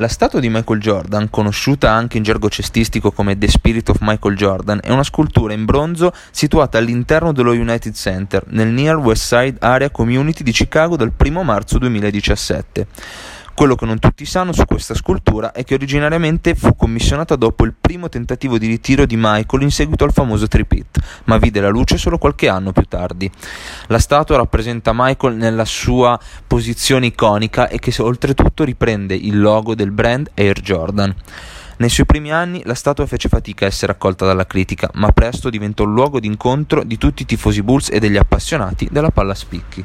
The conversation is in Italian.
La statua di Michael Jordan, conosciuta anche in gergo cestistico come The Spirit of Michael Jordan, è una scultura in bronzo situata all'interno dello United Center, nel Near West Side Area Community di Chicago dal 1 marzo 2017. Quello che non tutti sanno su questa scultura è che originariamente fu commissionata dopo il primo tentativo di ritiro di Michael in seguito al famoso tripit, ma vide la luce solo qualche anno più tardi. La statua rappresenta Michael nella sua posizione iconica e che oltretutto riprende il logo del brand Air Jordan. Nei suoi primi anni la statua fece fatica a essere accolta dalla critica, ma presto diventò luogo d'incontro di tutti i tifosi Bulls e degli appassionati della palla spicchi.